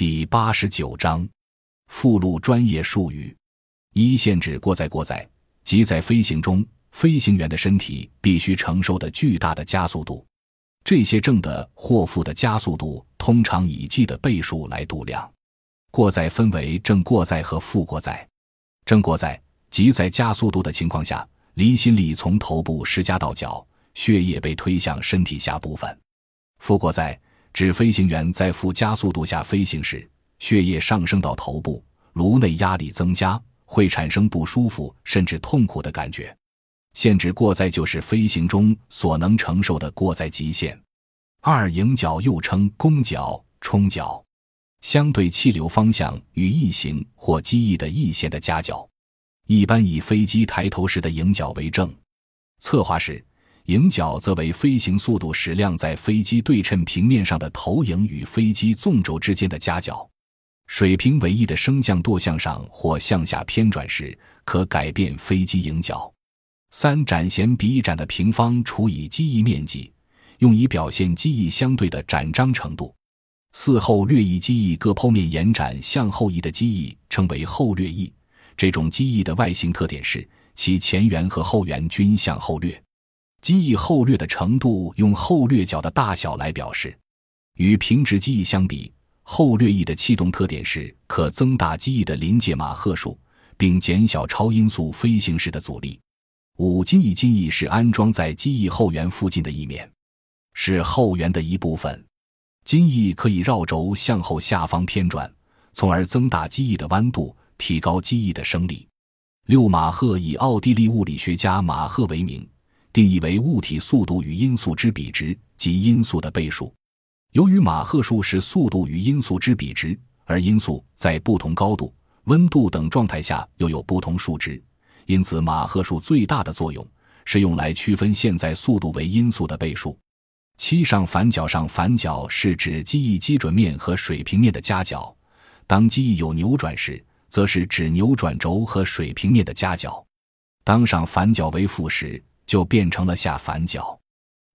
第八十九章附录专业术语：一、限制过载过载，即在飞行中，飞行员的身体必须承受的巨大的加速度。这些正的或负的加速度通常以 g 的倍数来度量。过载分为正过载和负过载。正过载即在加速度的情况下，离心力从头部施加到脚，血液被推向身体下部分。负过载指飞行员在负加速度下飞行时，血液上升到头部，颅内压力增加，会产生不舒服甚至痛苦的感觉。限制过载就是飞行中所能承受的过载极限。二迎角又称攻角、冲角，相对气流方向与翼形或机翼的翼线的夹角，一般以飞机抬头时的迎角为正，侧滑时迎角则为飞行速度矢量在飞机对称平面上的投影与飞机纵轴之间的夹角。水平尾翼的升降舵向上或向下偏转时，可改变飞机迎角。三展弦比翼展的平方除以机翼面积，用以表现机翼相对的展张程度。四后掠翼机翼各剖面延展向后翼的机翼称为后掠翼。这种机翼的外形特点是其前缘和后缘均向后掠。机翼后掠的程度用后掠角的大小来表示。与平直机翼相比，后掠翼的气动特点是可增大机翼的临界马赫数，并减小超音速飞行时的阻力。五机翼机翼是安装在机翼后缘附近的一面，是后缘的一部分。机翼可以绕轴向后下方偏转，从而增大机翼的弯度，提高机翼的升力。六马赫以奥地利物理学家马赫为名，定义为物体速度与音速之比值及音速的倍数。由于马赫数是速度与音速之比值，而音速在不同高度、温度等状态下又有不同数值。因此，马赫数最大的作用是用来区分现在速度为音速的倍数。七上反角上反角是指机翼基准面和水平面的夹角，当机翼有扭转时，则是指扭转轴和水平面的夹角。当上反角为负时，就变成了下反角。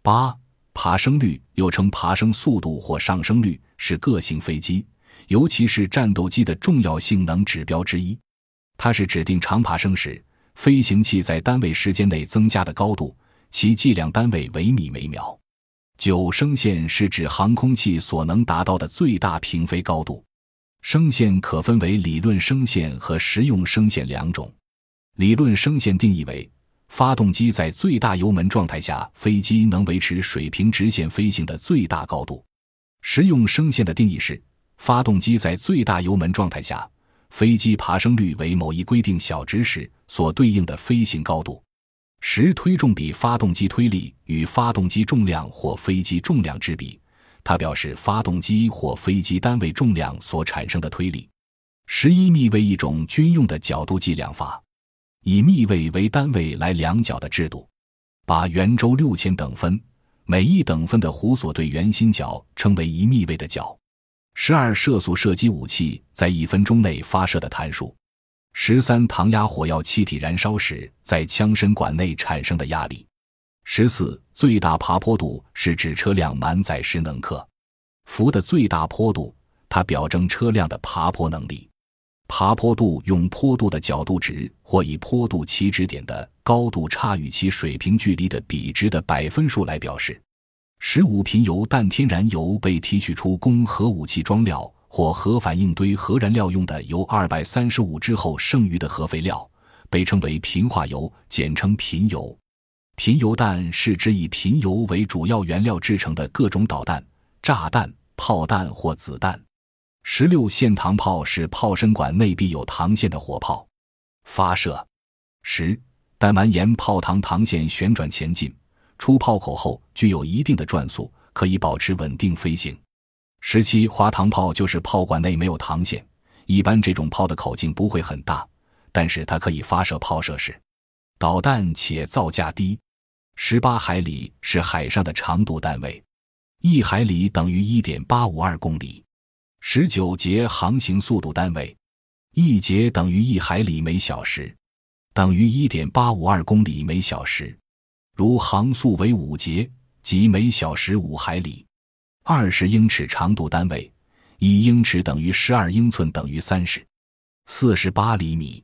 八爬升率又称爬升速度或上升率，是各型飞机，尤其是战斗机的重要性能指标之一。它是指定长爬升时。飞行器在单位时间内增加的高度，其计量单位为米每秒。九升线是指航空器所能达到的最大平飞高度。升线可分为理论升线和实用升线两种。理论升线定义为发动机在最大油门状态下，飞机能维持水平直线飞行的最大高度。实用升线的定义是发动机在最大油门状态下。飞机爬升率为某一规定小值时所对应的飞行高度。十推重比发动机推力与发动机重量或飞机重量之比，它表示发动机或飞机单位重量所产生的推力。十一幂为一种军用的角度计量法，以密位为单位来量角的制度。把圆周六千等分，每一等分的弧所对圆心角称为一密位的角。十二射速射击武器在一分钟内发射的弹数。十三膛压火药气体燃烧时在枪身管内产生的压力。十四最大爬坡度是指车辆满载时能克服的最大坡度，它表征车辆的爬坡能力。爬坡度用坡度的角度值或以坡度起止点的高度差与其水平距离的比值的百分数来表示。十五贫铀氮天然油被提取出供核武器装料或核反应堆核燃料用的铀二百三十五之后剩余的核废料，被称为贫化铀，简称贫铀。贫铀弹是指以贫铀为主要原料制成的各种导弹、炸弹、炮弹或子弹。十六线膛炮是炮身管内壁有膛线的火炮。发射。十弹丸沿炮膛膛线旋转前进。出炮口后具有一定的转速，可以保持稳定飞行。十七滑膛炮就是炮管内没有膛线，一般这种炮的口径不会很大，但是它可以发射炮射式导弹，且造价低。十八海里是海上的长度单位，一海里等于一点八五二公里。十九节航行速度单位，一节等于一海里每小时，等于一点八五二公里每小时。如航速为五节，即每小时五海里。二十英尺长度单位，一英尺等于十二英寸等于三十四十八厘米。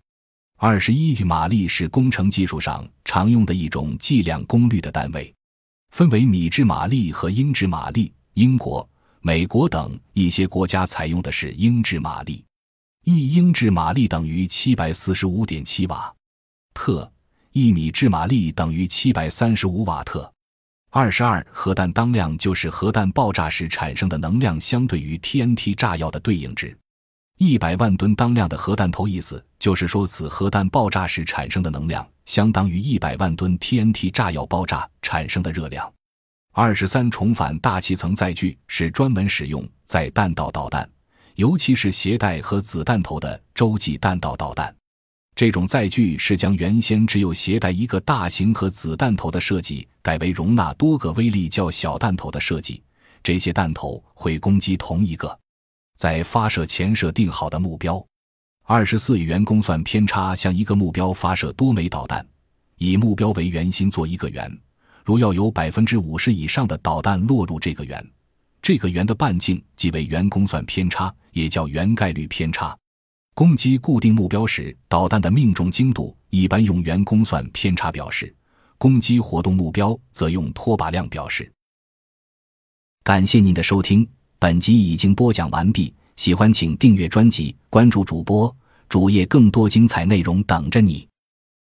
二十一马力是工程技术上常用的一种计量功率的单位，分为米制马力和英制马力。英国、美国等一些国家采用的是英制马力。一英制马力等于七百四十五点七瓦特，一米制马力等于七百三十五瓦特。二十二核弹当量就是核弹爆炸时产生的能量相对于 TNT 炸药的对应值。一百万吨当量的核弹头，意思就是说，此核弹爆炸时产生的能量相当于一百万吨 TNT 炸药爆炸产生的热量。二十三重返大气层载具是专门使用在弹道导弹，尤其是携带核子弹头的洲际弹道导弹。这种载具是将原先只有携带一个大型核子弹头的设计，改为容纳多个威力较小弹头的设计。这些弹头会攻击同一个。在发射前设定好的目标，二十四圆公算偏差向一个目标发射多枚导弹，以目标为圆心做一个圆。如要有百分之五十以上的导弹落入这个圆，这个圆的半径即为圆公算偏差，也叫圆概率偏差。攻击固定目标时，导弹的命中精度一般用圆公算偏差表示；攻击活动目标则用拖把量表示。感谢您的收听。本集已经播讲完毕，喜欢请订阅专辑，关注主播主页，更多精彩内容等着你。